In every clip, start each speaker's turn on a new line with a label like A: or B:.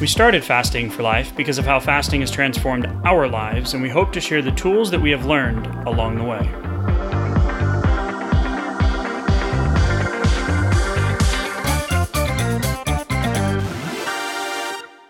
A: We started Fasting for Life because of how fasting has transformed our lives, and we hope to share the tools that we have learned along the way.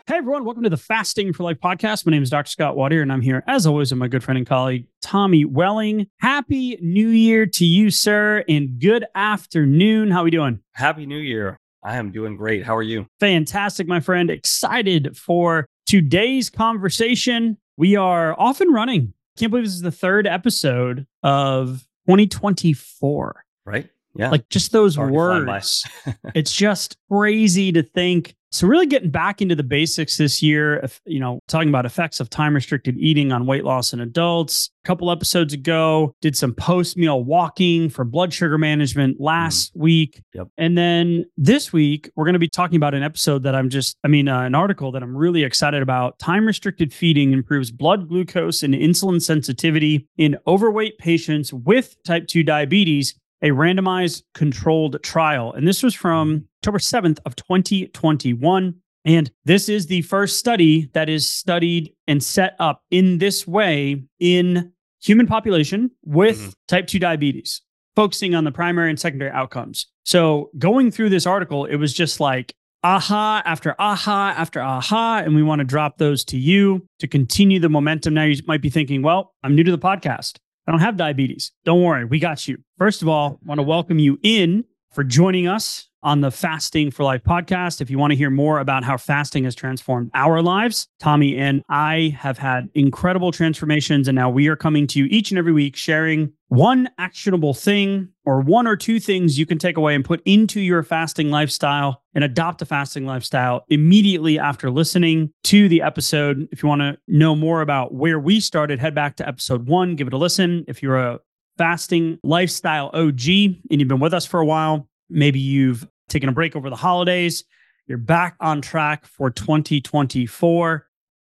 A: Hey everyone, welcome to the Fasting for Life podcast. My name is Dr. Scott Watier, and I'm here as always with my good friend and colleague, Tommy Welling. Happy New Year to you, sir, and good afternoon. How are we doing?
B: Happy New Year. I am doing great. How are you?
A: Fantastic, my friend. Excited for today's conversation. We are off and running. Can't believe this is the third episode of 2024.
B: Right? Yeah.
A: Like just those words. it's just crazy to think so really getting back into the basics this year, you know, talking about effects of time restricted eating on weight loss in adults. A couple episodes ago, did some post meal walking for blood sugar management last mm. week.
B: Yep.
A: And then this week, we're going to be talking about an episode that I'm just, I mean, uh, an article that I'm really excited about. Time restricted feeding improves blood glucose and insulin sensitivity in overweight patients with type 2 diabetes a randomized controlled trial. And this was from October 7th of 2021. And this is the first study that is studied and set up in this way in human population with mm-hmm. type 2 diabetes, focusing on the primary and secondary outcomes. So going through this article, it was just like aha after aha after aha. And we want to drop those to you to continue the momentum. Now you might be thinking, well, I'm new to the podcast. I don't have diabetes. Don't worry, we got you. First of all, I want to welcome you in for joining us on the Fasting for Life podcast. If you want to hear more about how fasting has transformed our lives, Tommy and I have had incredible transformations. And now we are coming to you each and every week sharing one actionable thing or one or two things you can take away and put into your fasting lifestyle and adopt a fasting lifestyle immediately after listening to the episode. If you want to know more about where we started, head back to episode one, give it a listen. If you're a fasting lifestyle OG and you've been with us for a while, Maybe you've taken a break over the holidays. You're back on track for 2024.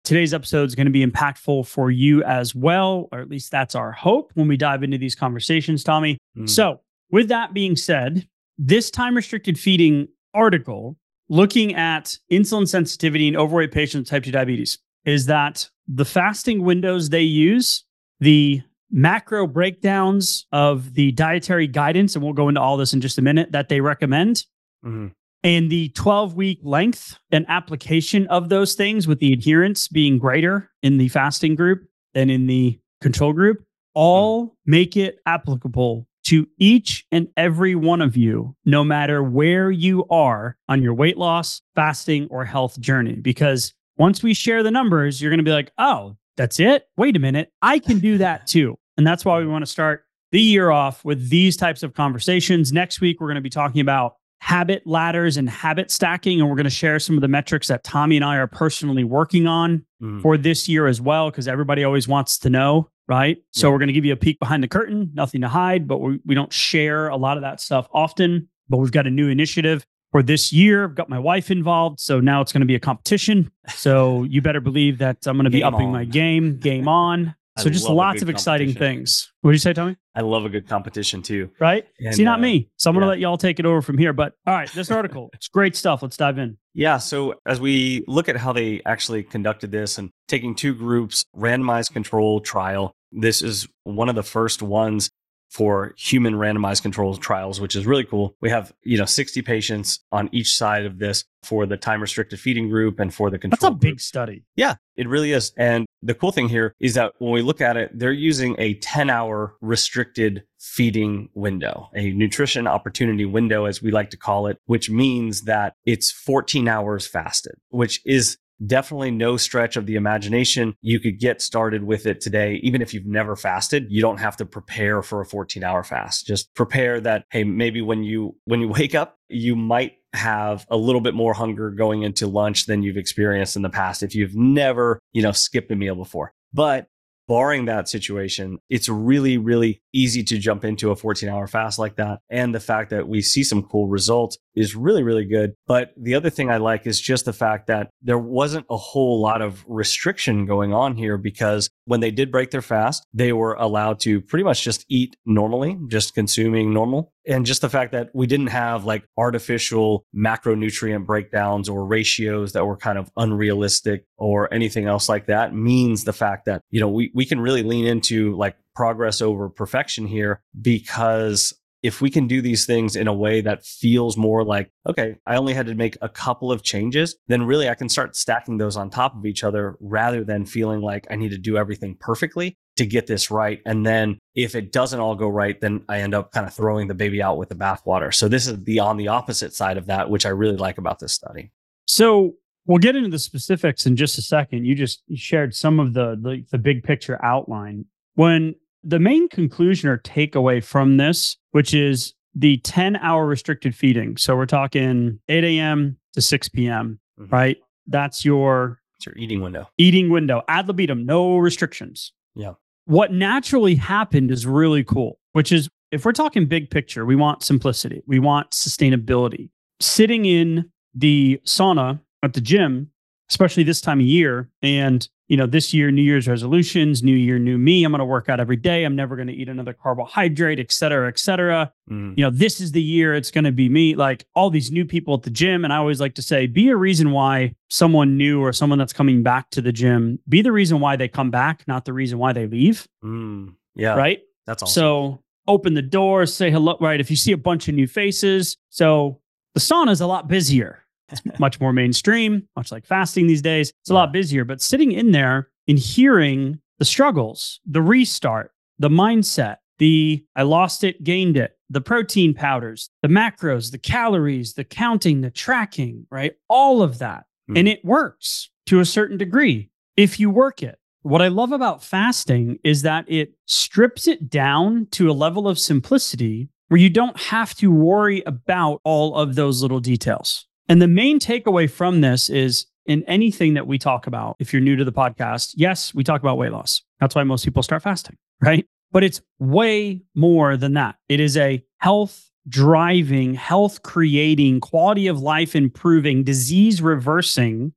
A: Today's episode is going to be impactful for you as well, or at least that's our hope when we dive into these conversations, Tommy. Mm. So, with that being said, this time restricted feeding article looking at insulin sensitivity in overweight patients with type 2 diabetes is that the fasting windows they use, the macro breakdowns of the dietary guidance, and we'll go into all this in just a minute, that they recommend. Mm-hmm. And the 12 week length and application of those things, with the adherence being greater in the fasting group than in the control group, all mm-hmm. make it applicable to each and every one of you, no matter where you are on your weight loss, fasting, or health journey. Because once we share the numbers, you're going to be like, oh, that's it? Wait a minute. I can do that too. And that's why we want to start the year off with these types of conversations. Next week, we're going to be talking about habit ladders and habit stacking. And we're going to share some of the metrics that Tommy and I are personally working on mm. for this year as well, because everybody always wants to know, right? Yeah. So we're going to give you a peek behind the curtain, nothing to hide, but we, we don't share a lot of that stuff often. But we've got a new initiative for this year. I've got my wife involved. So now it's going to be a competition. So you better believe that I'm going to be upping on. my game, game on. So I just lots of exciting things. What did you say, Tommy?
B: I love a good competition too.
A: Right? And, See, not uh, me. So I'm yeah. gonna let y'all take it over from here. But all right, this article, it's great stuff. Let's dive in.
B: Yeah. So as we look at how they actually conducted this and taking two groups, randomized control trial, this is one of the first ones for human randomized controlled trials, which is really cool. We have, you know, 60 patients on each side of this for the time restricted feeding group and for the control.
A: That's a
B: group.
A: big study.
B: Yeah, it really is. And the cool thing here is that when we look at it, they're using a 10 hour restricted feeding window, a nutrition opportunity window, as we like to call it, which means that it's 14 hours fasted, which is definitely no stretch of the imagination. You could get started with it today. Even if you've never fasted, you don't have to prepare for a 14 hour fast. Just prepare that, hey, maybe when you, when you wake up, you might have a little bit more hunger going into lunch than you've experienced in the past if you've never, you know, skipped a meal before. But barring that situation, it's really, really easy to jump into a 14 hour fast like that. And the fact that we see some cool results is really, really good. But the other thing I like is just the fact that there wasn't a whole lot of restriction going on here because when they did break their fast, they were allowed to pretty much just eat normally, just consuming normal. And just the fact that we didn't have like artificial macronutrient breakdowns or ratios that were kind of unrealistic or anything else like that means the fact that, you know, we, we can really lean into like progress over perfection here because if we can do these things in a way that feels more like, okay, I only had to make a couple of changes, then really I can start stacking those on top of each other rather than feeling like I need to do everything perfectly to get this right. And then if it doesn't all go right, then I end up kind of throwing the baby out with the bathwater. So this is the on the opposite side of that, which I really like about this study.
A: So we'll get into the specifics in just a second. You just shared some of the, the, the big picture outline. When the main conclusion or takeaway from this, which is the 10 hour restricted feeding. So we're talking 8 a.m. to 6 p.m., mm-hmm. right? That's your,
B: your eating window.
A: Eating window, ad libitum, no restrictions.
B: Yeah.
A: What naturally happened is really cool, which is if we're talking big picture, we want simplicity, we want sustainability. Sitting in the sauna at the gym, especially this time of year, and you know, this year, New Year's resolutions, new year, new me. I'm going to work out every day. I'm never going to eat another carbohydrate, et cetera, et cetera. Mm. You know, this is the year it's going to be me. Like all these new people at the gym. And I always like to say, be a reason why someone new or someone that's coming back to the gym, be the reason why they come back, not the reason why they leave.
B: Mm. Yeah.
A: Right.
B: That's awesome.
A: So open the door, say hello. Right. If you see a bunch of new faces. So the sauna is a lot busier it's much more mainstream, much like fasting these days. It's a lot busier, but sitting in there and hearing the struggles, the restart, the mindset, the I lost it, gained it, the protein powders, the macros, the calories, the counting, the tracking, right? All of that. Mm. And it works to a certain degree if you work it. What I love about fasting is that it strips it down to a level of simplicity where you don't have to worry about all of those little details. And the main takeaway from this is in anything that we talk about, if you're new to the podcast, yes, we talk about weight loss. That's why most people start fasting, right? But it's way more than that. It is a health driving, health creating, quality of life improving, disease reversing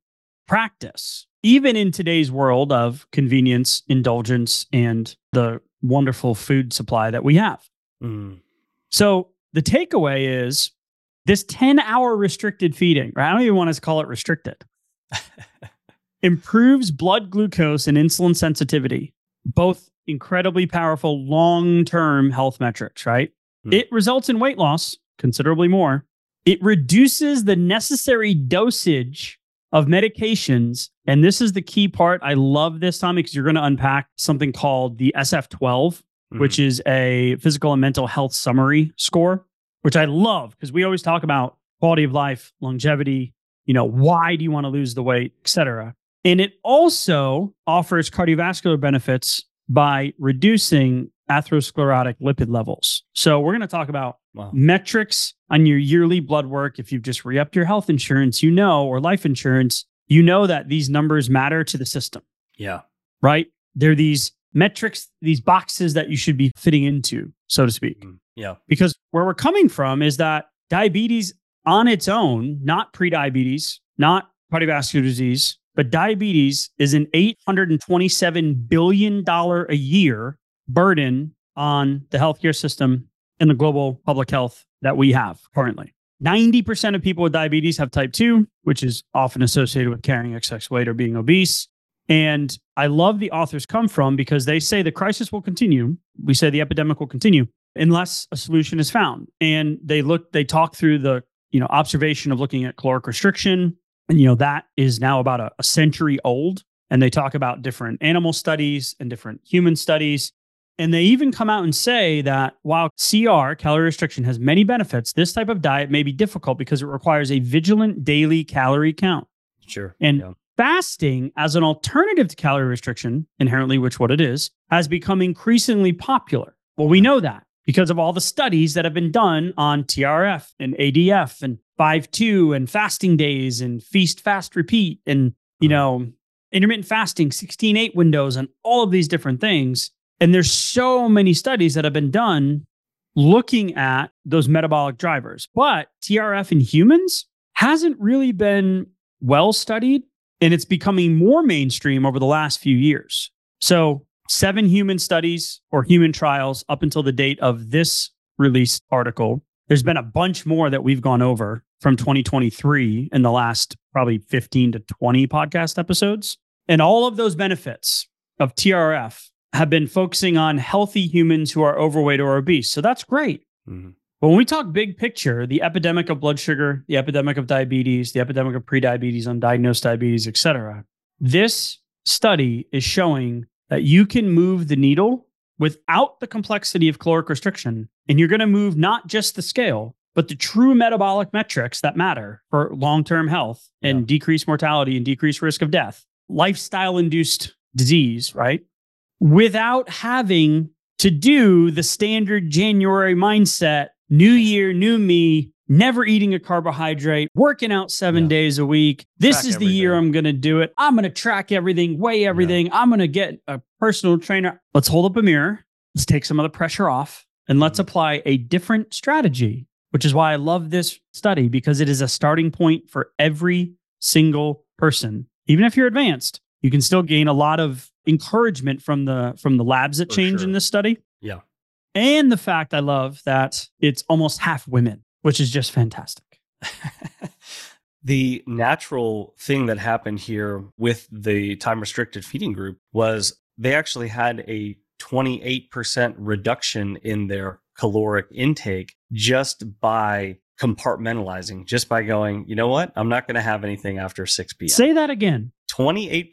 A: practice, even in today's world of convenience, indulgence, and the wonderful food supply that we have. Mm. So the takeaway is this 10 hour restricted feeding, right? I don't even want to call it restricted, improves blood glucose and insulin sensitivity, both incredibly powerful long term health metrics, right? Hmm. It results in weight loss, considerably more. It reduces the necessary dosage of medications. And this is the key part. I love this, Tommy, because you're going to unpack something called the SF12, mm-hmm. which is a physical and mental health summary score which I love because we always talk about quality of life, longevity, you know, why do you want to lose the weight, et cetera. And it also offers cardiovascular benefits by reducing atherosclerotic lipid levels. So we're going to talk about wow. metrics on your yearly blood work. If you've just re-upped your health insurance, you know, or life insurance, you know that these numbers matter to the system.
B: Yeah.
A: Right? They're these metrics, these boxes that you should be fitting into, so to speak. Mm-hmm.
B: Yeah.
A: Because where we're coming from is that diabetes on its own, not prediabetes, not cardiovascular disease, but diabetes is an $827 billion a year burden on the healthcare system and the global public health that we have currently. 90% of people with diabetes have type 2, which is often associated with carrying excess weight or being obese. And I love the authors come from because they say the crisis will continue. We say the epidemic will continue, unless a solution is found. And they look, they talk through the, you know, observation of looking at caloric restriction. And, you know, that is now about a, a century old. And they talk about different animal studies and different human studies. And they even come out and say that while CR, calorie restriction, has many benefits, this type of diet may be difficult because it requires a vigilant daily calorie count.
B: Sure.
A: And yeah. fasting as an alternative to calorie restriction, inherently, which what it is, has become increasingly popular. Well, we know that because of all the studies that have been done on TRF and ADF and 5-2 and fasting days and feast, fast, repeat. And, you uh-huh. know, intermittent fasting, 16 8 windows, and all of these different things. And there's so many studies that have been done looking at those metabolic drivers. But TRF in humans hasn't really been well studied, and it's becoming more mainstream over the last few years. So, seven human studies or human trials up until the date of this released article. There's been a bunch more that we've gone over from 2023 in the last probably 15 to 20 podcast episodes. And all of those benefits of TRF have been focusing on healthy humans who are overweight or obese. So that's great. Mm-hmm. But when we talk big picture, the epidemic of blood sugar, the epidemic of diabetes, the epidemic of prediabetes, undiagnosed diabetes, et cetera, this study is showing that you can move the needle without the complexity of caloric restriction. And you're going to move not just the scale, but the true metabolic metrics that matter for long term health and yeah. decreased mortality and decreased risk of death, lifestyle induced disease, right? Without having to do the standard January mindset, new year, new me, never eating a carbohydrate, working out seven yeah. days a week. This track is the everything. year I'm going to do it. I'm going to track everything, weigh everything. Yeah. I'm going to get a personal trainer. Let's hold up a mirror. Let's take some of the pressure off and let's mm-hmm. apply a different strategy, which is why I love this study because it is a starting point for every single person. Even if you're advanced, you can still gain a lot of encouragement from the from the labs that for change sure. in this study.
B: Yeah.
A: And the fact I love that it's almost half women which is just fantastic.
B: the natural thing that happened here with the time restricted feeding group was they actually had a 28% reduction in their caloric intake just by compartmentalizing, just by going, you know what? I'm not going to have anything after 6 p.m.
A: Say that again.
B: 28%.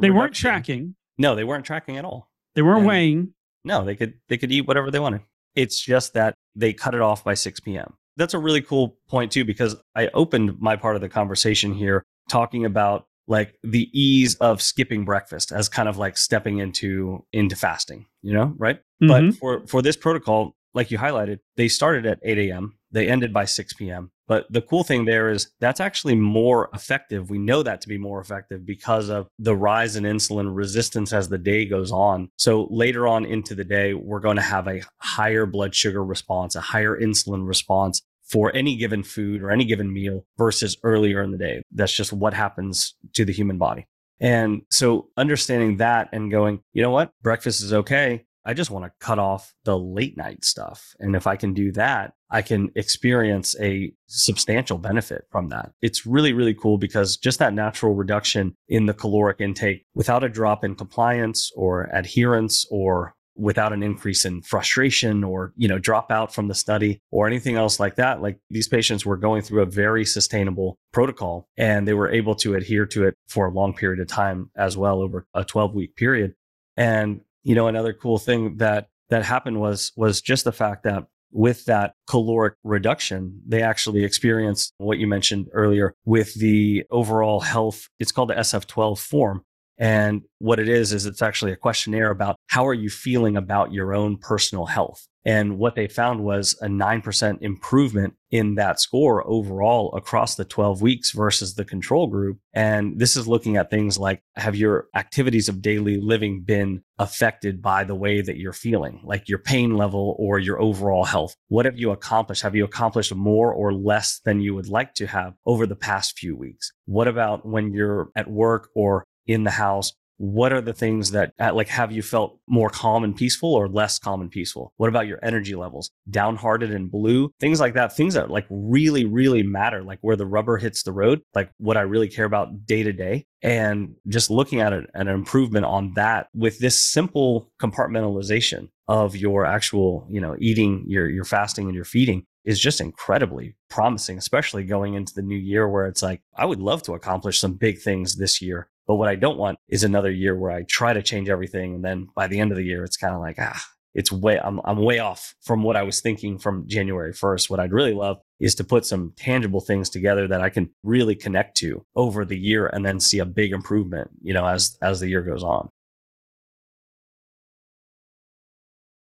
B: They
A: reduction. weren't tracking.
B: No, they weren't tracking at all.
A: They weren't and weighing.
B: No, they could they could eat whatever they wanted. It's just that they cut it off by 6 p.m that's a really cool point too because I opened my part of the conversation here talking about like the ease of skipping breakfast as kind of like stepping into into fasting, you know, right? Mm-hmm. But for for this protocol, like you highlighted, they started at 8 a.m. They ended by 6 p.m. But the cool thing there is that's actually more effective. We know that to be more effective because of the rise in insulin resistance as the day goes on. So later on into the day, we're going to have a higher blood sugar response, a higher insulin response for any given food or any given meal versus earlier in the day. That's just what happens to the human body. And so understanding that and going, you know what? Breakfast is okay. I just want to cut off the late night stuff. And if I can do that, I can experience a substantial benefit from that. It's really, really cool because just that natural reduction in the caloric intake without a drop in compliance or adherence or without an increase in frustration or you know drop out from the study or anything else like that like these patients were going through a very sustainable protocol and they were able to adhere to it for a long period of time as well over a 12 week period and you know, another cool thing that that happened was was just the fact that with that caloric reduction, they actually experienced what you mentioned earlier with the overall health. It's called the SF12 form. And what it is, is it's actually a questionnaire about how are you feeling about your own personal health? And what they found was a 9% improvement in that score overall across the 12 weeks versus the control group. And this is looking at things like have your activities of daily living been affected by the way that you're feeling, like your pain level or your overall health? What have you accomplished? Have you accomplished more or less than you would like to have over the past few weeks? What about when you're at work or in the house what are the things that uh, like have you felt more calm and peaceful or less calm and peaceful? What about your energy levels? Downhearted and blue things like that things that like really really matter like where the rubber hits the road like what i really care about day to day. And just looking at it an improvement on that with this simple compartmentalization of your actual you know eating your your fasting and your feeding is just incredibly promising, especially going into the new year where it's like, I would love to accomplish some big things this year. But what I don't want is another year where I try to change everything. And then by the end of the year, it's kind of like, ah, it's way, I'm, I'm way off from what I was thinking from January 1st. What I'd really love is to put some tangible things together that I can really connect to over the year and then see a big improvement, you know, as, as the year goes on.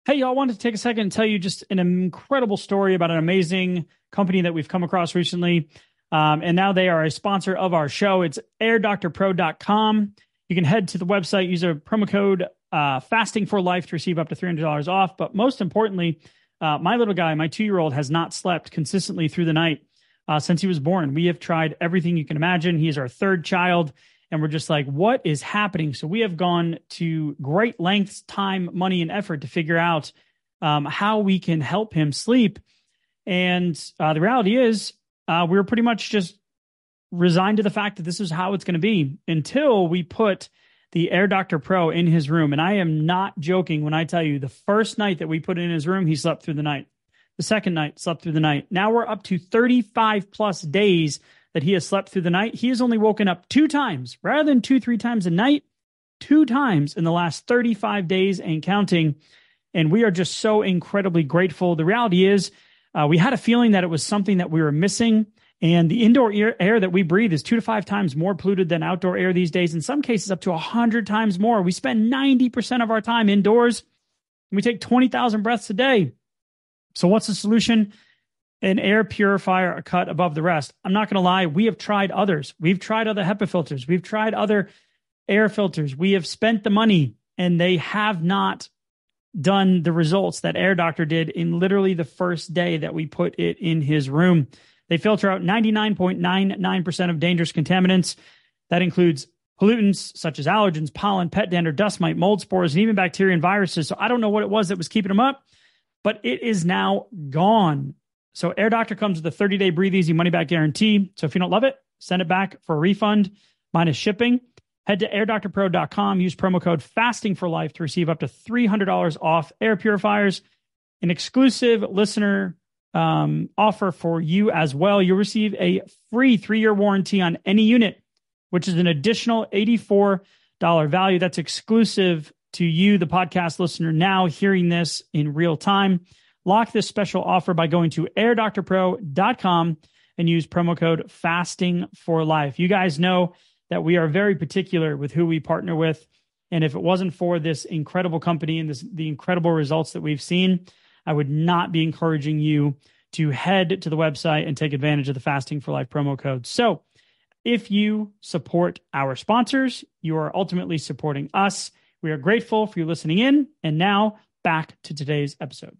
A: Hey, y'all, I wanted to take a second and tell you just an incredible story about an amazing company that we've come across recently. Um, and now they are a sponsor of our show. It's airdoctorpro.com. You can head to the website, use a promo code uh, fasting for life to receive up to $300 off. But most importantly, uh, my little guy, my two year old, has not slept consistently through the night uh, since he was born. We have tried everything you can imagine. He is our third child. And we're just like, what is happening? So we have gone to great lengths, time, money, and effort to figure out um, how we can help him sleep. And uh, the reality is, uh, we we're pretty much just resigned to the fact that this is how it's going to be until we put the Air Doctor Pro in his room. And I am not joking when I tell you the first night that we put it in his room, he slept through the night. The second night, slept through the night. Now we're up to 35 plus days that he has slept through the night. He has only woken up two times rather than two, three times a night, two times in the last 35 days and counting. And we are just so incredibly grateful. The reality is, uh, we had a feeling that it was something that we were missing. And the indoor air, that we breathe is two to five times more polluted than outdoor air these days. In some cases, up to 100 times more. We spend 90% of our time indoors we take 20,000 breaths a day. So, what's the solution? An air purifier, a cut above the rest. I'm not going to lie, we have tried others. We've tried other HEPA filters, we've tried other air filters. We have spent the money and they have not done the results that Air Doctor did in literally the first day that we put it in his room. They filter out 99.99% of dangerous contaminants. That includes pollutants such as allergens, pollen, pet dander, dust mite, mold spores, and even bacteria and viruses. So I don't know what it was that was keeping them up, but it is now gone. So Air Doctor comes with a 30 day breathe easy money back guarantee. So if you don't love it, send it back for a refund minus shipping. Head to airdoctorpro.com, use promo code fasting for life to receive up to $300 off air purifiers, an exclusive listener um, offer for you as well. You'll receive a free three year warranty on any unit, which is an additional $84 value. That's exclusive to you, the podcast listener, now hearing this in real time. Lock this special offer by going to airdoctorpro.com and use promo code fasting for life. You guys know that we are very particular with who we partner with. And if it wasn't for this incredible company and this, the incredible results that we've seen, I would not be encouraging you to head to the website and take advantage of the Fasting for Life promo code. So, if you support our sponsors, you are ultimately supporting us. We are grateful for you listening in. And now back to today's episode.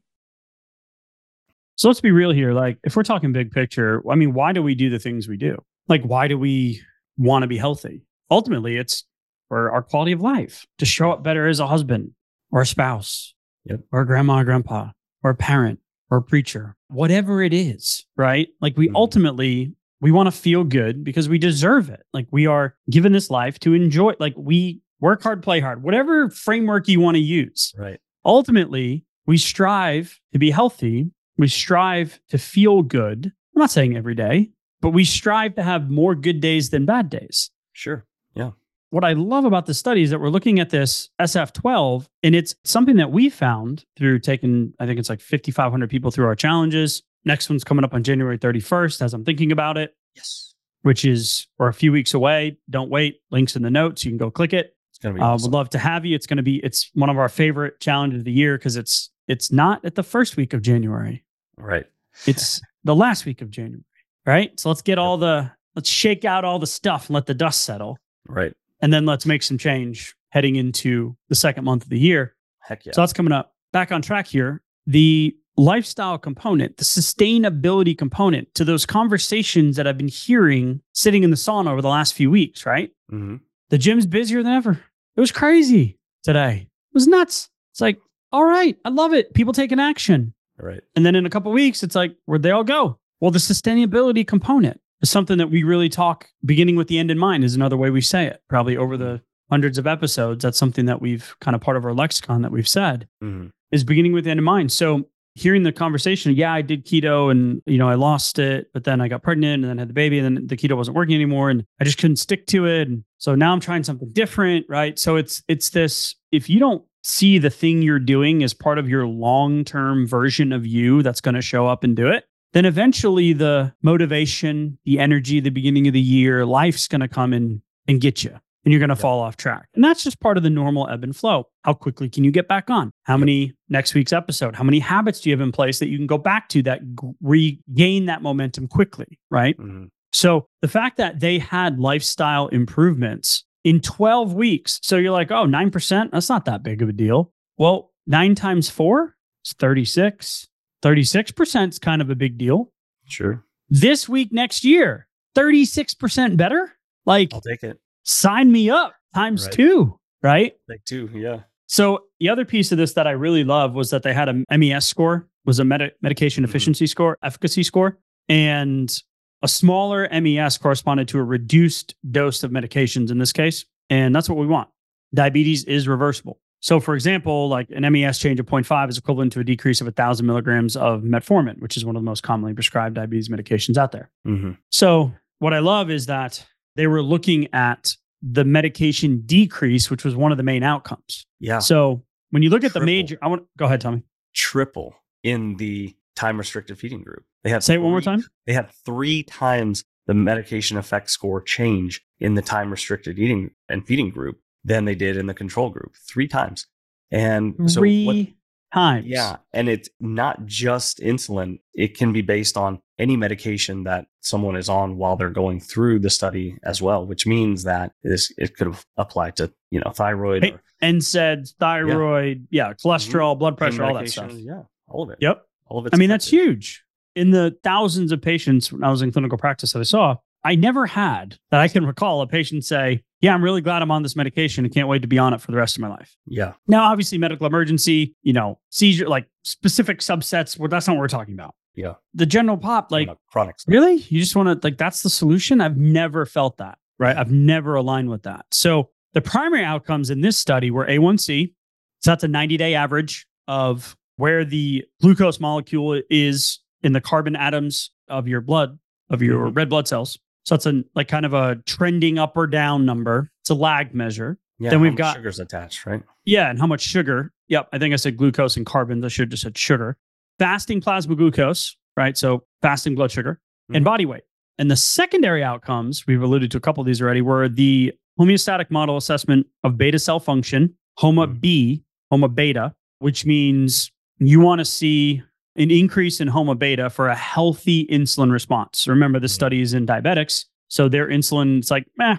A: So let's be real here. Like, if we're talking big picture, I mean, why do we do the things we do? Like, why do we want to be healthy? Ultimately, it's for our quality of life to show up better as a husband or a spouse
B: yep.
A: or a grandma or grandpa or a parent or a preacher, whatever it is, right? Like we mm-hmm. ultimately we want to feel good because we deserve it. Like we are given this life to enjoy. Like we work hard, play hard, whatever framework you want to use.
B: Right.
A: Ultimately, we strive to be healthy. We strive to feel good. I'm not saying every day, but we strive to have more good days than bad days.
B: Sure. Yeah
A: what I love about the study is that we're looking at this SF12, and it's something that we found through taking, I think it's like 5,500 people through our challenges. Next one's coming up on January 31st as I'm thinking about it.
B: Yes.
A: Which is, we're a few weeks away. Don't wait. Links in the notes. You can go click it.
B: It's going to be
A: uh,
B: awesome.
A: Would love to have you. It's going to be, it's one of our favorite challenges of the year because it's, it's not at the first week of January.
B: Right.
A: It's the last week of January. Right. So let's get all the, let's shake out all the stuff and let the dust settle.
B: Right
A: and then let's make some change heading into the second month of the year.
B: Heck yeah.
A: So that's coming up. Back on track here. The lifestyle component, the sustainability component to those conversations that I've been hearing sitting in the sauna over the last few weeks, right?
B: Mm-hmm.
A: The gym's busier than ever. It was crazy today. It was nuts. It's like, all right, I love it. People taking action.
B: Right.
A: And then in a couple weeks, it's like, where'd they all go? Well, the sustainability component is something that we really talk beginning with the end in mind is another way we say it probably over the hundreds of episodes. That's something that we've kind of part of our lexicon that we've said
B: mm-hmm.
A: is beginning with the end in mind. So hearing the conversation yeah i did keto and you know i lost it but then i got pregnant and then had the baby and then the keto wasn't working anymore and i just couldn't stick to it. And so now i'm trying something different right? So it's it's this if you don't see the thing you're doing as part of your long-term version of you that's going to show up and do it then eventually the motivation, the energy, the beginning of the year, life's going to come in and get you and you're going to yep. fall off track. And that's just part of the normal ebb and flow. How quickly can you get back on? How many next week's episode? How many habits do you have in place that you can go back to that regain that momentum quickly, right?
B: Mm-hmm.
A: So the fact that they had lifestyle improvements in 12 weeks. So you're like, oh, 9%, that's not that big of a deal. Well, nine times four is 36. 36% is kind of a big deal.
B: Sure.
A: This week, next year, 36% better. Like,
B: I'll take it.
A: sign me up times
B: Right.
A: two, right?
B: Like two. Yeah.
A: So the other piece of this that I really love was that they had a MES score, was a medi- medication
B: Mhm.
A: efficiency score, efficacy score, and a smaller MES corresponded to a reduced dose of medications in this case, and that's what we want. Diabetes is reversible. So, for example, like an MES change of 0.5 is equivalent to a decrease of 1,000 milligrams of metformin, which is one of the most commonly prescribed diabetes medications out there.
B: hmm
A: So, what I love is that they were looking at the medication decrease, which was one of the main outcomes.
B: Yeah.
A: So when you look at the major, I want go ahead, Tommy.
B: Triple in the time restricted feeding group. They had
A: Say it one more time.
B: They had three times the medication effect score change in the time restricted eating and feeding group than they did in the control group. Three times. And so
A: Three
B: what,
A: times.
B: Yeah. And it's not just insulin, it can be based on any medication that someone is on while they're going through the study as well, which means that this it could apply to, you know, thyroid
A: Hey,
B: or
A: NSAIDs, thyroid, yeah, mm-hmm. cholesterol, blood pressure, all that stuff.
B: Yeah. All of it.
A: Yep.
B: All of it.
A: I mean, that's huge. In the thousands of patients when I was in clinical practice that I saw, I never had that I can recall a patient say, Yeah, I'm really glad I'm on this medication and can't wait to be on it for the rest of my life.
B: Yeah.
A: Now, obviously, medical emergency, you know, seizure, like specific subsets, well, that's not what we're talking about.
B: Yeah.
A: The general pop, like,
B: On chronic stuff.
A: Really? You just want to like that's the solution? I've never felt that, right? I've never aligned with that. So the primary outcomes in this study were A1C. So that's a 90-day average of where the glucose molecule is in the carbon atoms of your blood, of your
B: Mhm.
A: red blood cells. So it's a like kind of a trending up or down number. It's a lag measure.
B: Yeah.
A: Then we've got-
B: sugars attached, right?
A: Yeah, and how much sugar? Yep, I think I said glucose and carbon. I should have just said sugar. Fasting plasma glucose, right? So fasting blood sugar and
B: Mhm.
A: body weight. And the secondary outcomes, we've alluded to a couple of these already, were the homeostatic model assessment of beta cell function, HOMA
B: Mhm.
A: B, HOMA beta, which means you want to see an increase in HOMA beta for a healthy insulin response. Remember, the
B: Mhm.
A: study is in diabetics, so their insulin, it's like, eh,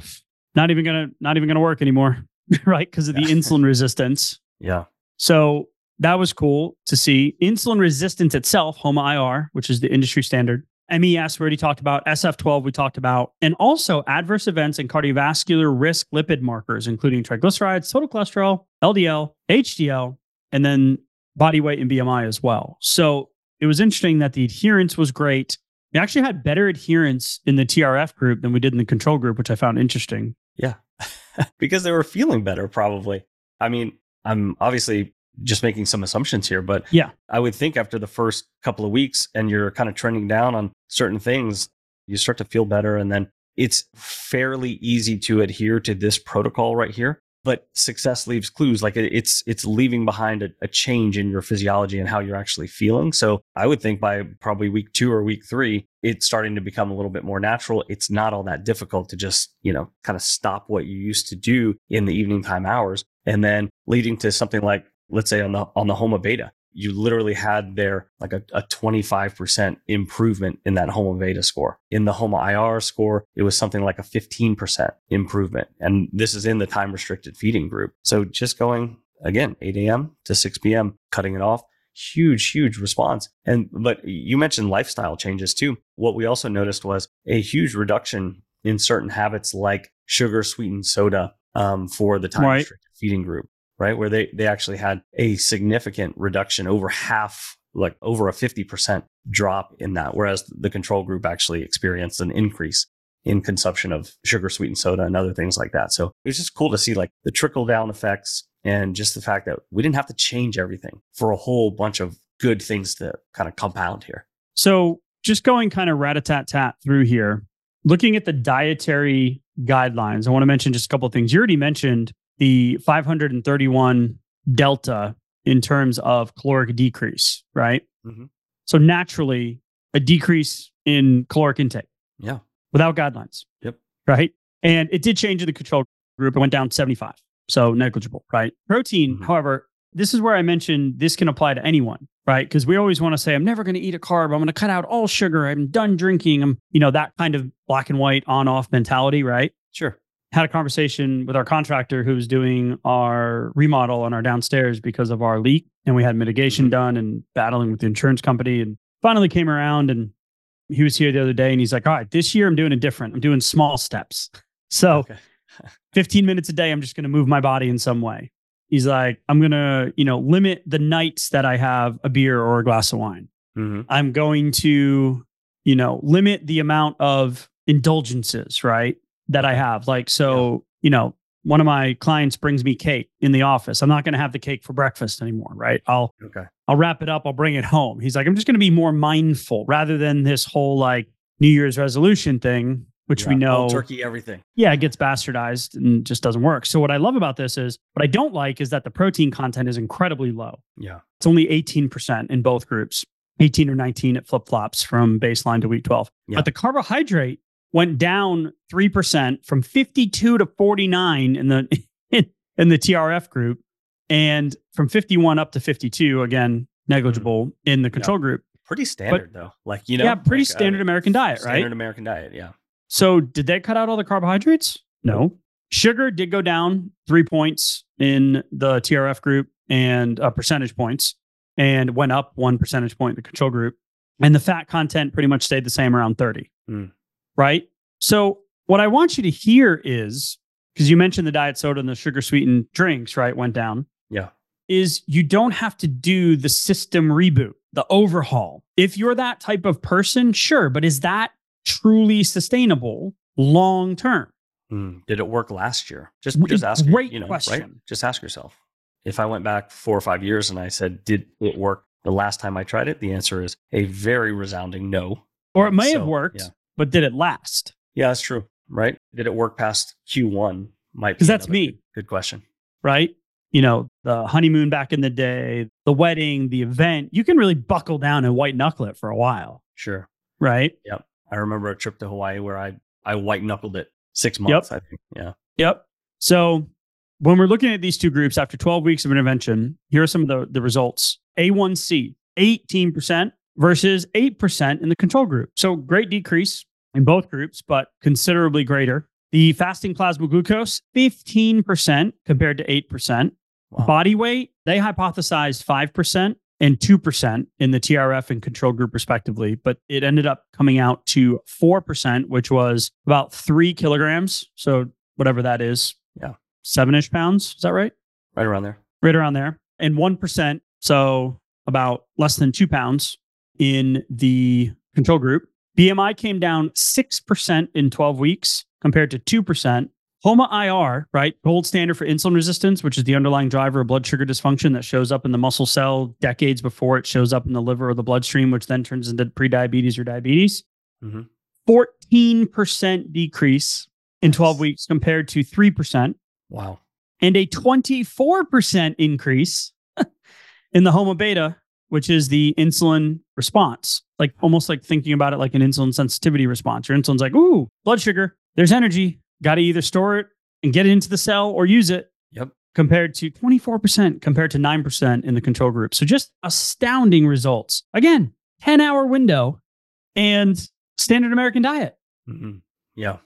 A: not even gonna, not even gonna work anymore, right? Because of the insulin resistance.
B: Yeah.
A: So that was cool to see. Insulin resistance itself, HOMA IR, which is the industry standard. MES, we already talked about. SF12, we talked about. And also adverse events and cardiovascular risk lipid markers, including triglycerides, total cholesterol, LDL, HDL, and then body weight and BMI as well. So it was interesting that the adherence was great. We actually had better adherence in the TRF group than we did in the control group, which I found interesting.
B: Yeah. because they were feeling better, probably. I mean, I'm obviously just making some assumptions here, but
A: Yeah.
B: I would think after the first couple of weeks and you're kind of trending down on certain things, you start to feel better. And then it's fairly easy to adhere to this protocol right here. But success leaves clues. Like it's it's leaving behind a, a change in your physiology and how you're actually feeling. So I would think by probably week two or week three, it's starting to become a little bit more natural. It's not all that difficult to just, you know, kind of stop what you used to do in the evening time hours. And then leading to something like, let's say on the on the Homa Beta, you literally had there like a, a 25% improvement in that Homa Beta score. In the Homa IR score, it was something like a 15% improvement. And this is in the time restricted feeding group. So just going again, 8 a.m. to 6 p.m., cutting it off, huge, huge response. And but you mentioned lifestyle changes too. What we also noticed was a huge reduction in certain habits like sugar sweetened soda um, for the time
A: Right.
B: restricted feeding group, right? Where they they actually had a significant reduction, over half, like over a 50% drop in that, whereas the control group actually experienced an increase in consumption of sugar sweetened soda and other things like that. So it was just cool to see like the trickle down effects and just the fact that we didn't have to change everything for a whole bunch of good things to kind of compound here.
A: So just going kind of rat a tat tat through here, looking at the dietary guidelines, I want to mention just a couple of things. You already mentioned the 531 delta in terms of caloric decrease, right?
B: Mhm.
A: So naturally, a decrease in caloric intake
B: Yeah.
A: without guidelines.
B: Yep.
A: Right. And it did change in the control group. It went down 75. So negligible, right? Protein,
B: Mhm.
A: however, this is where I mentioned this can apply to anyone, right? Because we always want to say, I'm never going to eat a carb. I'm going to cut out all sugar. I'm done drinking. I'm, you know, that kind of black and white on off mentality, right?
B: Sure.
A: Had a conversation with our contractor who's doing our remodel on our downstairs because of our leak. And we had mitigation
B: Mhm.
A: done and battling with the insurance company and finally came around and he was here the other day and he's like, all right, this year I'm doing it different. I'm doing small steps. So
B: Okay.
A: 15 minutes a day, I'm just going to move my body in some way. He's like, I'm going to, you know, limit the nights that I have a beer or a glass of wine.
B: Mhm.
A: I'm going to, you know, limit the amount of indulgences, right? That I have. Like, so, you know, one of my clients brings me cake in the office. I'm not going to have the cake for breakfast anymore, right? I'll,
B: Okay.
A: I'll wrap it up. I'll bring it home. He's like, I'm just going to be more mindful rather than this whole like New Year's resolution thing, which we know
B: turkey everything.
A: yeah, it gets bastardized and just doesn't work. So what I love about this is what I don't like is that the protein content is incredibly low.
B: Yeah.
A: It's only 18% in both groups. 18 or 19 it flip flops from baseline to week 12.
B: Yeah.
A: But the carbohydrate went down 3% from 52 to 49 in the in the TRF group and from 51 up to 52 again negligible in the control group.
B: Pretty standard though. Like you know.
A: yeah, pretty
B: like, uh,
A: standard American diet, right?
B: Standard American diet. Yeah.
A: So did they cut out all the carbohydrates? No. Sugar did go down three points in the TRF group and uh, percentage points and went up one percentage point in the control group. And the fat content pretty much stayed the same around 30.
B: Hmm.
A: Right. So what I want you to hear is because you mentioned the diet soda and the sugar sweetened drinks, right? Went down
B: Yeah.
A: is you don't have to do the system reboot, the overhaul. If you're that type of person, sure, but is that truly sustainable long term?
B: Mm. Did it work last year? Just just ask.
A: great
B: you know, right?
A: question.
B: Just ask yourself. If I went back four or five years and I said, "Did it work the last time I tried it?" The answer is a very resounding no.
A: Or it may have worked,
B: yeah.
A: But did it last?
B: Yeah, that's true. Right? Did it work past Q1? Might be
A: Because that's me,
B: Good, good question.
A: right? You know, the honeymoon back in the day, the wedding, the event, you can really buckle down and white knuckle it for a while,
B: Sure.
A: right? Yep.
B: I remember a trip to Hawaii where I I white knuckled it six months. I think. Yeah.
A: Yep. So when we're looking at these two groups after 12 weeks of intervention, here are some of the, the results. A1C, 18% versus 8% in the control group. So great decrease in both groups, but considerably greater. The fasting plasma glucose, 15% compared to 8%.
B: Wow.
A: Body weight, they hypothesized 5% and 2% in the TRF and control group, respectively. But it ended up coming out to 4%, which was about three kilograms. So, whatever that is.
B: Yeah.
A: Seven ish pounds. Is that right?
B: Right around there.
A: Right around there. And 1%. So, about less than two pounds in the control group. BMI came down 6% in 12 weeks compared to 2%. HOMA IR, right? Gold standard for insulin resistance, which is the underlying driver of blood sugar dysfunction that shows up in the muscle cell decades before it shows up in the liver or the bloodstream, which then turns into prediabetes or diabetes.
B: Mhm.
A: 14% decrease in 12
B: Nice.
A: weeks compared to 3%,
B: Wow.
A: and a 24% increase in the HOMA beta, which is the insulin response. Like almost like thinking about it like an insulin sensitivity response. Your insulin's like, ooh, blood sugar, there's energy. Got to either store it and get it into the cell or use it.
B: Yep.
A: Compared to 24% compared to 9% in the control group. So just astounding results. Again, 10 hour window and standard American diet.
B: hmm Yeah.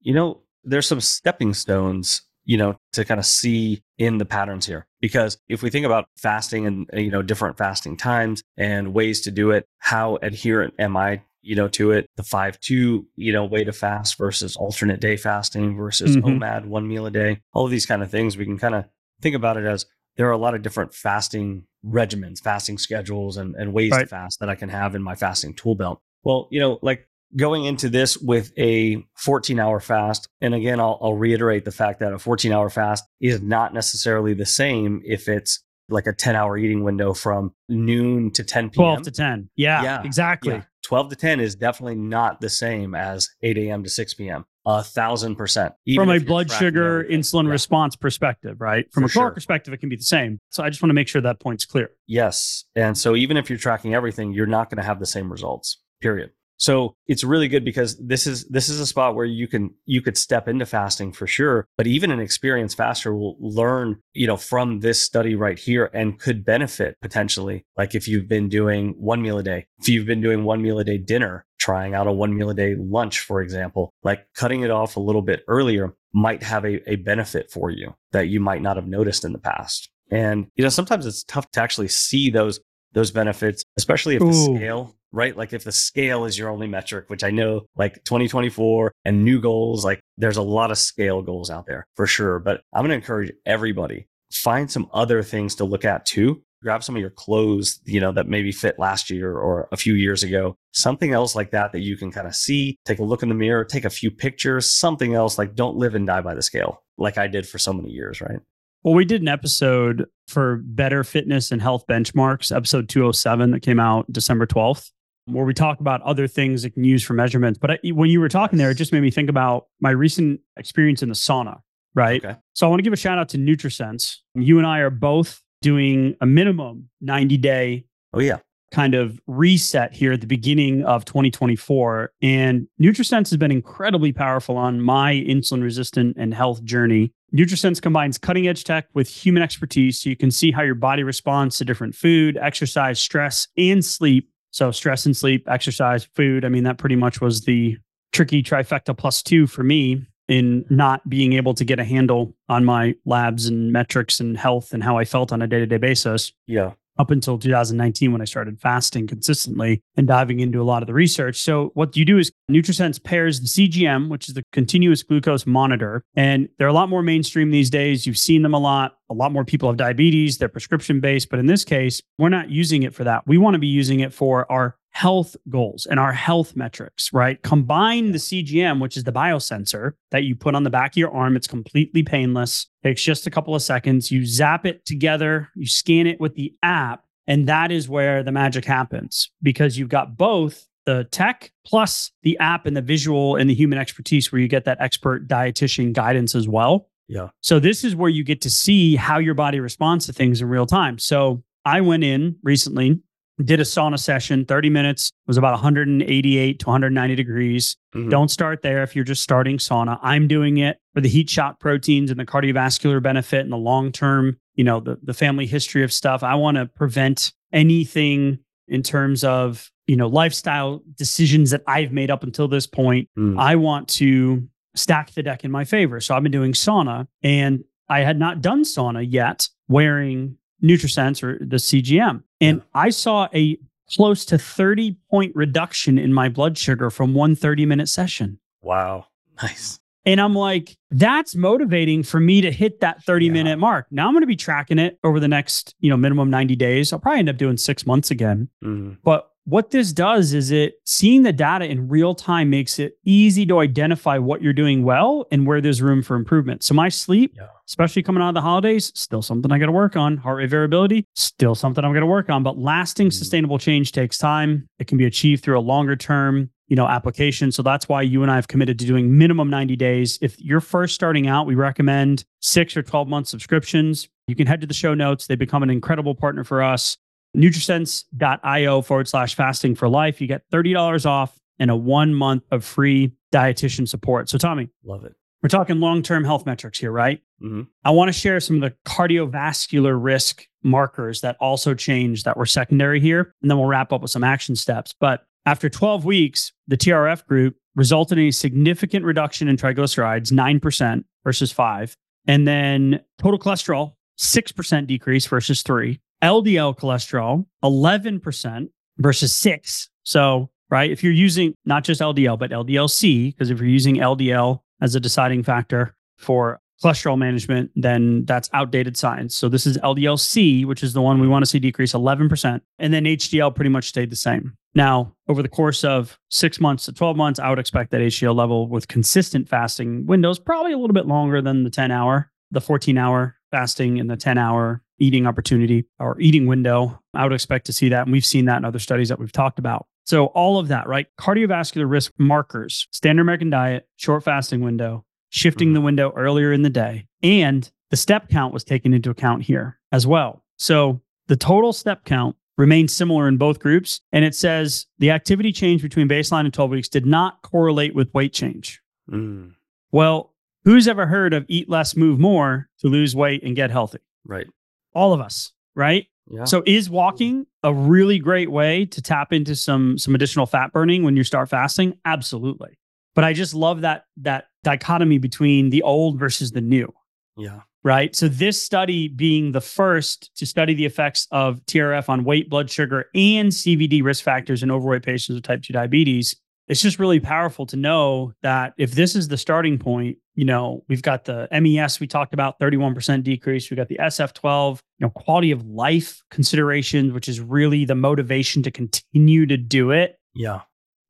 B: You know, there's some stepping stones, you know, to kind of see in the patterns here. Because if we think about fasting and, you know, different fasting times and ways to do it, how adherent am I, you know, to it? The 5 2, you know, way to fast versus alternate day fasting versus
A: Mhm.
B: OMAD, one meal a day, all of these kind of things. We can kind of think about it as there are a lot of different fasting regimens, fasting schedules, and, and ways to fast that I can have in my fasting tool belt. Well, you know, like going into this with a 14 hour fast, and again, I'll, I'll reiterate the fact that a 14 hour fast is not necessarily the same if it's like a 10 hour eating window from noon to 10 p.m.
A: 12 to 10. Yeah,
B: Yeah,
A: exactly.
B: Yeah. 12 to 10 is definitely not the same as 8 a.m. to 6 p.m. A thousand percent.
A: From a blood sugar, insulin
B: Yeah.
A: response perspective, right? From
B: For
A: a caloric
B: sure.
A: perspective, it can be the same. So I just want to make sure that point's clear.
B: Yes. And so even if you're tracking everything, you're not going to have the same results. Period. So it's really good because this is this is a spot where you can you could step into fasting for sure, but even an experienced faster will learn, you know, from this study right here and could benefit potentially. Like if you've been doing one meal a day, if you've been doing one meal a day dinner, trying out a one meal a day lunch, for example, like cutting it off a little bit earlier might have a, a benefit for you that you might not have noticed in the past. And you know, sometimes it's tough to actually see those those benefits, especially if the scale, right? Like if the scale is your only metric, which I know like 2024 and new goals, like there's a lot of scale goals out there for sure. But I'm going to encourage everybody find some other things to look at too. Grab some of your clothes, you know, that maybe fit last year or a few years ago. Something else like that that you can kind of see, take a look in the mirror, take a few pictures, something else like don't live and die by the scale like I did for so many years, right?
A: Well, we did an episode for Better Fitness and Health Benchmarks, episode 207 that came out December 12th, where we talk about other things that can use for measurements. But I, when you were talking there, it just made me think about my recent experience in the sauna, right?
B: Okay.
A: So I want to give a shout out to NutriSense. You and I are both doing a minimum 90 day
B: Oh yeah.
A: kind of reset here at the beginning of 2024. And NutriSense has been incredibly powerful on my insulin resistant and health journey. NutriSense combines cutting edge tech with human expertise so you can see how your body responds to different food, exercise, stress, and sleep. So, stress and sleep, exercise, food. I mean, that pretty much was the tricky trifecta plus two for me in not being able to get a handle on my labs and metrics and health and how I felt on a day to day basis
B: Yeah.
A: Up until 2019 when I started fasting consistently and diving into a lot of the research. So what you do is NutriSense pairs the CGM, which is the continuous glucose monitor, and they're a lot more mainstream these days. You've seen them a lot. A lot more people have diabetes. They're prescription based, but in this case, we're not using it for that. We want to be using it for our health goals and our health metrics, right? Combine the CGM, which is the biosensor that you put on the back of your arm. It's completely painless, takes just a couple of seconds. You zap it together, you scan it with the app, and that is where the magic happens because you've got both the tech plus the app and the visual and the human expertise where you get that expert dietitian guidance as well.
B: Yeah.
A: So this is where you get to see how your body responds to things in real time. So I went in recently, did a sauna session, 30 minutes, was about 188 to 190 degrees.
B: Mhm.
A: Don't start there if you're just starting sauna. I'm doing it for the heat shock proteins and the cardiovascular benefit and the long term, you know, the, the family history of stuff. I want to prevent anything in terms of, you know, lifestyle decisions that I've made up until this point.
B: Mm.
A: I want to stack the deck in my favor. So I've been doing sauna and I had not done sauna yet wearing NutriSense or the CGM. And I saw a close to 30 point reduction in my blood sugar from one 30 minute session.
B: Wow. Nice.
A: And I'm like, that's motivating for me to hit that 30
B: Yeah.
A: minute mark. Now I'm going to be tracking it over the next, you know, minimum 90 days. I'll probably end up doing six months again.
B: Mhm.
A: But what this does is it seeing the data in real time makes it easy to identify what you're doing well and where there's room for improvement. So my sleep,
B: Yeah.
A: especially coming out of the holidays, still something I got to work on. Heart rate variability, still something I'm going to work on. But lasting,
B: Mhm.
A: sustainable change takes time. It can be achieved through a longer term, you know, application. So that's why you and I have committed to doing minimum 90 days. If you're first starting out, we recommend six or 12 month subscriptions. You can head to the show notes. They become an incredible partner for us nutrisense.io forward slash fasting for life. You get $30 off and a one month of free dietitian support. So, Tommy,
B: Love it.
A: we're talking long term health metrics here, right?
B: Mhm.
A: I want to share some of the cardiovascular risk markers that also change that were secondary here. And then we'll wrap up with some action steps. But after 12 weeks, the TRF group resulted in a significant reduction in triglycerides, 9% versus 5. And then total cholesterol, 6% decrease versus 3. LDL cholesterol, 11% versus 6. So, right, if you're using not just LDL, but LDLC, because if you're using LDL as a deciding factor for cholesterol management, then that's outdated science. So this is LDLC, which is the one we want to see decrease 11%. And then HDL pretty much stayed the same. Now, over the course of six months to 12 months, I would expect that HDL level with consistent fasting windows, probably a little bit longer than the 10 hour, the 14 hour fasting and the 10 hour eating opportunity or eating window. I would expect to see that. And we've seen that in other studies that we've talked about. So, all of that, right? Cardiovascular risk markers, standard American diet, short fasting window, shifting the window earlier in the day, and the step count was taken into account here as well. So, the total step count remains similar in both groups. And it says the activity change between baseline and 12 weeks did not correlate with weight change.
B: Mm.
A: Well, who's ever heard of eat less, move more to lose weight and get healthy?
B: Right.
A: All of us, right?
B: Yeah.
A: So is walking a really great way to tap into some some additional fat burning when you start fasting? Absolutely. But I just love that that dichotomy between the old versus the new.
B: Yeah.
A: Right. So, this study being the first to study the effects of TRF on weight, blood sugar, and CVD risk factors in overweight patients with type 2 diabetes, it's just really powerful to know that if this is the starting point, you know, we've got the MES we talked about, 31% decrease. We got the SF12, you know, quality of life considerations, which is really the motivation to continue to do it.
B: Yeah.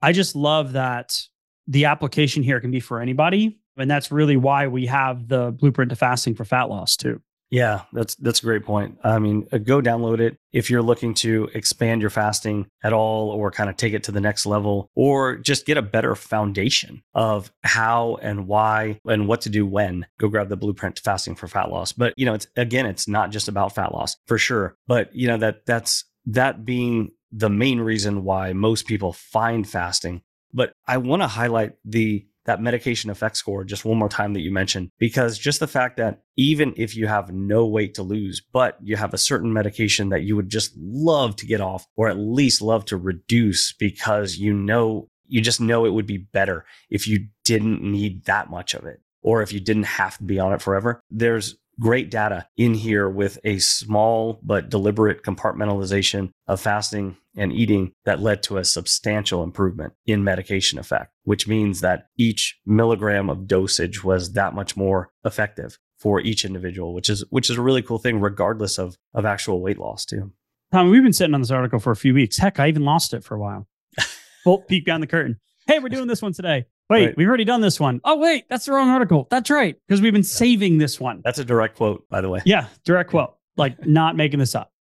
A: I just love that the application here can be for anybody. And that's really why we have the blueprint to fasting for fat loss too.
B: Yeah, that's that's a great point. I mean, uh, go download it if you're looking to expand your fasting at all or kind of take it to the next level or just get a better foundation of how and why and what to do when. Go grab the blueprint to fasting for fat loss. But, you know, it's again, it's not just about fat loss for sure, but you know that that's that being the main reason why most people find fasting. But I want to highlight the that medication effect score just one more time that you mentioned, because just the fact that even if you have no weight to lose, but you have a certain medication that you would just love to get off, or at least love to reduce because you know, you just know it would be better if you didn't need that much of it, or if you didn't have to be on it forever. There's great data in here with a small but deliberate compartmentalization of fasting and eating that led to a substantial improvement in medication effect, which means that each milligram of dosage was that much more effective for each individual, which is which is a really cool thing, regardless of of actual weight loss too.
A: Tom, we've been sitting on this article for a few weeks. Heck, I even lost it for a while. Full peek behind the curtain. Hey, we're doing this one today. Wait, right. we've already done this one. Oh, wait, that's the wrong article. That's right. Because we've been saving this one.
B: That's a direct quote, by the way.
A: Yeah, direct quote. Like not making this up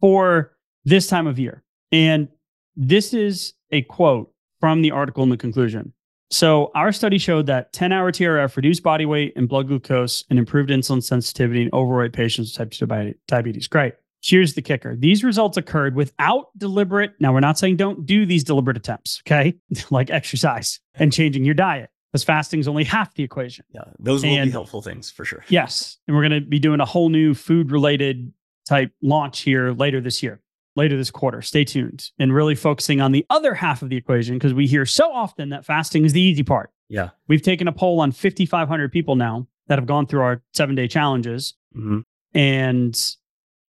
A: for this time of year. And this is a quote from the article in the conclusion. So, our study showed that 10 hour TRF reduced body weight and blood glucose and improved insulin sensitivity in overweight patients with type 2 diabetes. Great. Here's the kicker these results occurred without deliberate. Now, we're not saying don't do these deliberate attempts, okay? like exercise and changing your diet, because fasting is only half the equation.
B: Yeah, those will and, be helpful things for sure.
A: Yes. And we're going to be doing a whole new food related type launch here later this year later this quarter. Stay tuned and really focusing on the other half of the equation because we hear so often that fasting is the easy part.
B: Yeah.
A: We've taken a poll on 5,500 people now that have gone through our seven day challenges. Mm-hmm. And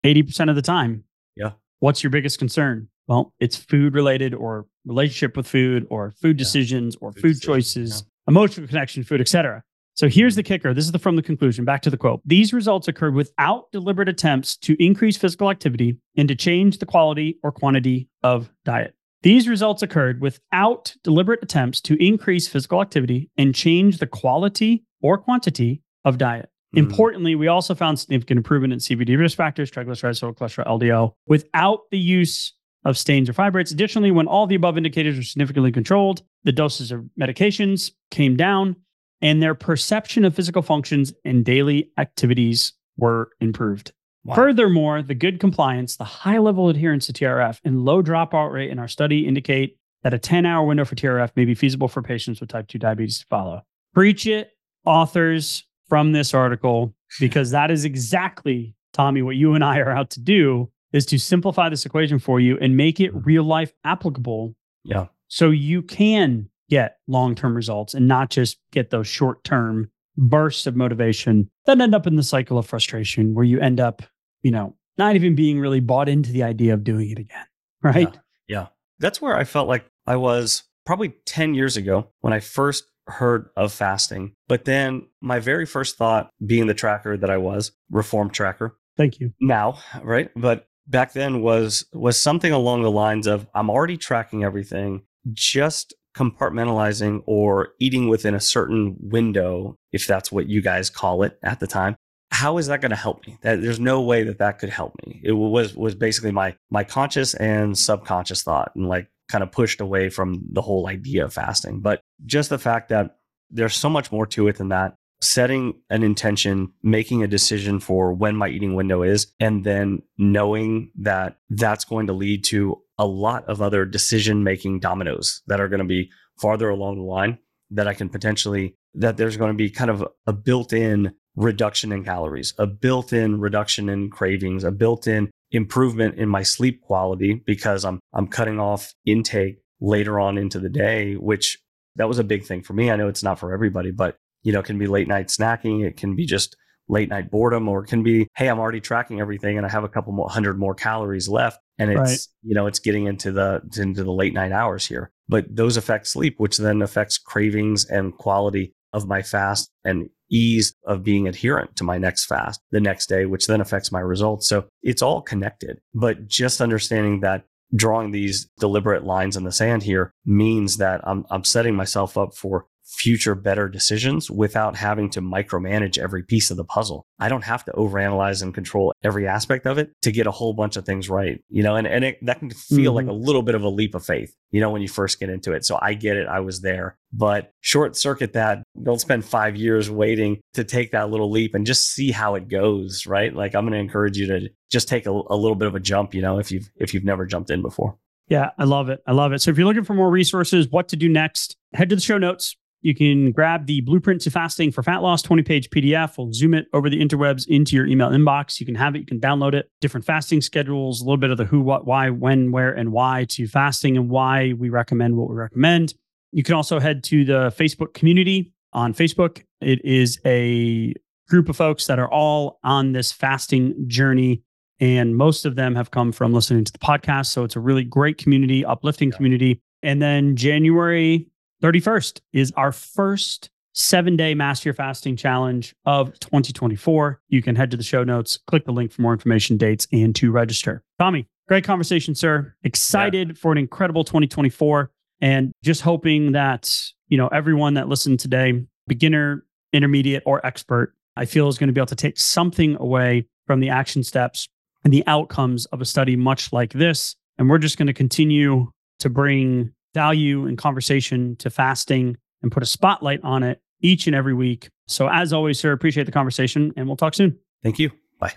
A: 80% of the time,
B: yeah.
A: What's your biggest concern? Well, it's food related or relationship with food or food decisions or food, food choices, yeah. emotional connection, food, etc. So here's the mm-hmm. kicker. This is the, from the conclusion. Back to the quote. These results occurred without deliberate attempts to increase physical activity and to change the quality or quantity of diet. These results occurred without deliberate attempts to increase physical activity and change the quality or quantity of diet. Mm. Importantly, we also found significant improvement in CVD risk factors, triglycerides, total cholesterol, LDL, without the use of statins or fibrates. Additionally, when all the above indicators were significantly controlled, the doses of medications came down and their perception of physical functions and daily activities were improved. Wow. Furthermore, the good compliance, the high level adherence to TRF, and low dropout rate in our study indicate that a 10 hour window for TRF may be feasible for patients with type 2 diabetes to follow. Preach it, authors from this article, because that is exactly, Tommy, what you and I are out to do is to simplify this equation for you and make it real life applicable.
B: Yeah.
A: So you can get long term results and not just get those short term bursts of motivation that end up in the cycle of frustration where you end up, you know, not even being really bought into the idea of doing it again. Right.
B: Yeah. yeah. That's where I felt like I was probably 10 years ago when I first heard of fasting. But then my very first thought, being the tracker that I was, reform tracker.
A: Thank you.
B: Now, right? But back then was was something along the lines of I'm already tracking everything. Just compartmentalizing or eating within a certain window, if that's what you guys call it at the time, how is that going to help me? That, there's no way that that could help me. It was was basically my my conscious and subconscious thought, and like kind of pushed away from the whole idea of fasting. But just the fact that there's so much more to it than that. Setting an intention, making a decision for when my eating window is, and then knowing that that's going to lead to a lot of other decision making dominoes that are going to be farther along the line that I can potentially, that there's going to be kind of a built in reduction in calories, a built in reduction in cravings, a built in improvement in my sleep quality because I'm, I'm cutting off intake later on into the day, which that was a big thing for me. I know it's not for everybody, but You know, it can be late night snacking. It can be just late night boredom or it can be, hey, I'm already tracking everything and I have a couple more hundred more calories left. And it's, right. you know, it's getting into the into the late night hours here. But those affect sleep, which then affects cravings and quality of my fast and ease of being adherent to my next fast the next day, which then affects my results. So it's all connected. But just understanding that drawing these deliberate lines in the sand here means that I'm, I'm setting myself up for future better decisions without having to micromanage every piece of the puzzle. I don't have to overanalyze and control every aspect of it to get a whole bunch of things right. You know, and, and it, that can feel mm-hmm. like a little bit of a leap of faith, you know, when you first get into it. So I get it. I was there, but short circuit that. Don't spend five years waiting to take that little leap and just see how it goes, right? Like I'm going to encourage you to just take a, a little bit of a jump, you know, if you've, if you've never jumped in before.
A: Yeah, I love it. I love it. So if you're looking for more resources, what to do next, head to the show notes you can grab the Blueprint to Fasting for Fat Loss 20 page PDF. We'll zoom it over the interwebs into your email inbox. You can have it, you can download it. Different fasting schedules, a little bit of the who, what, why, when, where, and why to fasting and why we recommend what we recommend. You can also head to the Facebook community on Facebook. It is a group of folks that are all on this fasting journey. And most of them have come from listening to the podcast. So it's a really great community, uplifting community. And then January 31st is our first seven day master your fasting challenge of 2024. You can head to the show notes, click the link for more information, dates, and to register. Tommy, great conversation, sir. Excited yeah. for an incredible 2024 and just hoping that, you know, everyone that listened today, beginner, intermediate, or expert, I feel is going to be able to take something away from the action steps and the outcomes of a study much like this. And we're just going to continue to bring value and conversation to fasting and put a spotlight on it each and every week. So, as always, sir, appreciate the conversation and we'll talk soon.
B: Thank you. Bye.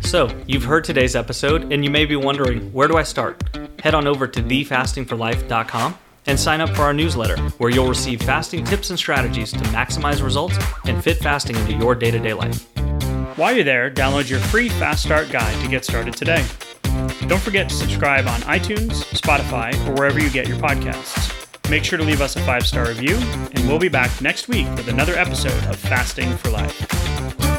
C: So, you've heard today's episode and you may be wondering where do I start? Head on over to thefastingforlife.com and sign up for our newsletter, where you'll receive fasting tips and strategies to maximize results and fit fasting into your day to day life.
A: While you're there, download your free Fast Start guide to get started today. Don't forget to subscribe on iTunes, Spotify, or wherever you get your podcasts. Make sure to leave us a five star review, and we'll be back next week with another episode of Fasting for Life.